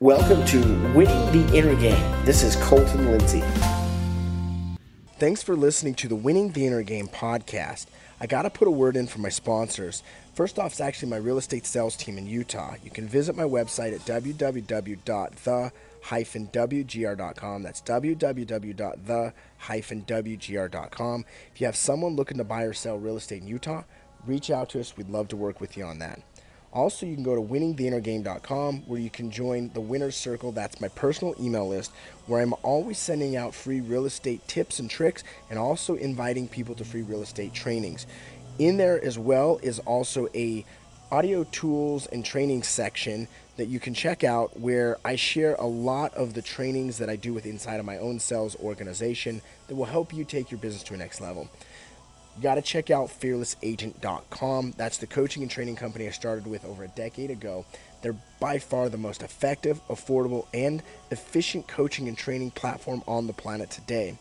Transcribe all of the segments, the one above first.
Welcome to Winning the Inner Game. This is Colton Lindsay. Thanks for listening to the Winning the Inner Game podcast. I got to put a word in for my sponsors. First off, it's actually my real estate sales team in Utah. You can visit my website at www.the-wgr.com. That's www.the-wgr.com. If you have someone looking to buy or sell real estate in Utah, reach out to us. We'd love to work with you on that. Also, you can go to winningtheinnergame.com where you can join the Winner's Circle. That's my personal email list where I'm always sending out free real estate tips and tricks and also inviting people to free real estate trainings. In there as well is also a audio tools and training section that you can check out where I share a lot of the trainings that I do with inside of my own sales organization that will help you take your business to a next level you got to check out fearlessagent.com. That's the coaching and training company I started with over a decade ago. They're by far the most effective, affordable, and efficient coaching and training platform on the planet today.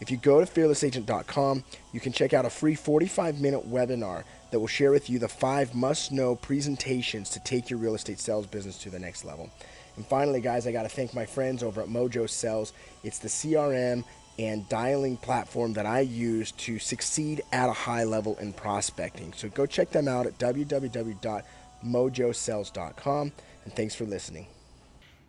If you go to fearlessagent.com, you can check out a free 45 minute webinar that will share with you the five must know presentations to take your real estate sales business to the next level. And finally, guys, I got to thank my friends over at Mojo Sales. It's the CRM and dialing platform that I use to succeed at a high level in prospecting. So go check them out at www.mojosales.com and thanks for listening.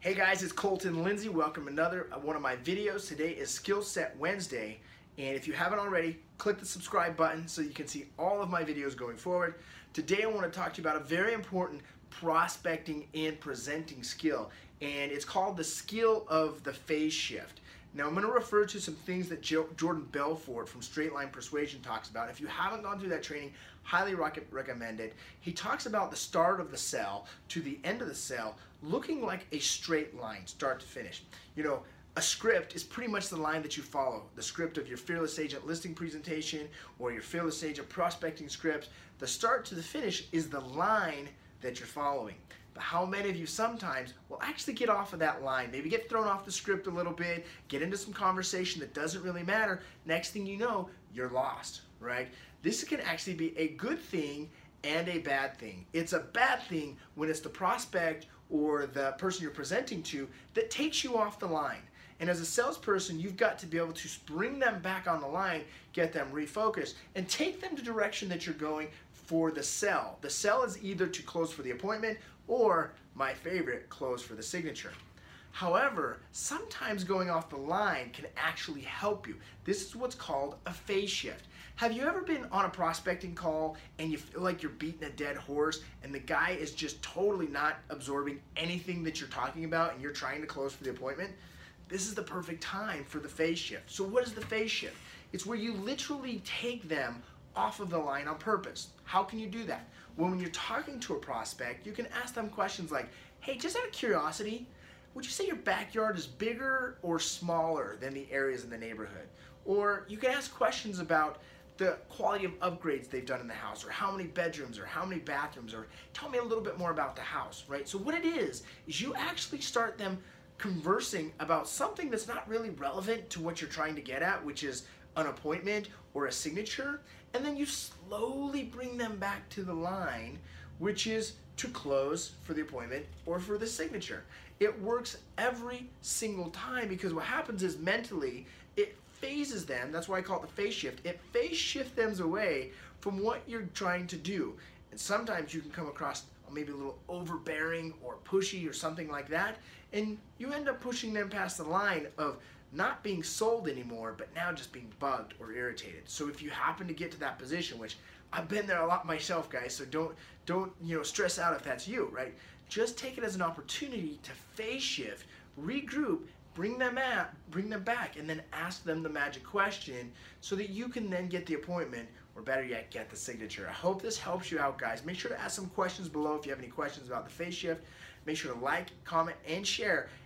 Hey guys, it's Colton Lindsay. Welcome to another uh, one of my videos. Today is Skill Set Wednesday, and if you haven't already, click the subscribe button so you can see all of my videos going forward. Today I want to talk to you about a very important prospecting and presenting skill, and it's called the skill of the phase shift. Now, I'm going to refer to some things that Jordan Belfort from Straight Line Persuasion talks about. If you haven't gone through that training, highly recommend it. He talks about the start of the sell to the end of the sell looking like a straight line, start to finish. You know, a script is pretty much the line that you follow. The script of your Fearless Agent listing presentation or your Fearless Agent prospecting script. The start to the finish is the line that you're following. But how many of you sometimes will actually get off of that line, maybe get thrown off the script a little bit, get into some conversation that doesn't really matter. Next thing you know, you're lost, right? This can actually be a good thing and a bad thing. It's a bad thing when it's the prospect or the person you're presenting to that takes you off the line. And as a salesperson, you've got to be able to bring them back on the line, get them refocused, and take them to direction that you're going for the sell. The sell is either to close for the appointment or my favorite, close for the signature. However, sometimes going off the line can actually help you. This is what's called a phase shift. Have you ever been on a prospecting call and you feel like you're beating a dead horse and the guy is just totally not absorbing anything that you're talking about and you're trying to close for the appointment? This is the perfect time for the phase shift. So, what is the phase shift? It's where you literally take them off of the line on purpose. How can you do that? Well, when you're talking to a prospect, you can ask them questions like, hey, just out of curiosity, would you say your backyard is bigger or smaller than the areas in the neighborhood? Or you can ask questions about the quality of upgrades they've done in the house, or how many bedrooms, or how many bathrooms, or tell me a little bit more about the house, right? So, what it is, is you actually start them conversing about something that's not really relevant to what you're trying to get at, which is an appointment or a signature, and then you slowly bring them back to the line, which is to close for the appointment or for the signature. It works every single time because what happens is mentally it phases them. That's why I call it the phase shift. It phase shifts them away from what you're trying to do. And sometimes you can come across maybe a little overbearing or pushy or something like that, and you end up pushing them past the line of not being sold anymore, but now just being bugged or irritated. So if you happen to get to that position, which I've been there a lot myself, guys, so don't don't you know stress out if that's you, right? Just take it as an opportunity to phase shift, regroup, bring them at, bring them back, and then ask them the magic question so that you can then get the appointment or better yet, get the signature. I hope this helps you out, guys. Make sure to ask some questions below if you have any questions about the phase shift. Make sure to like, comment, and share.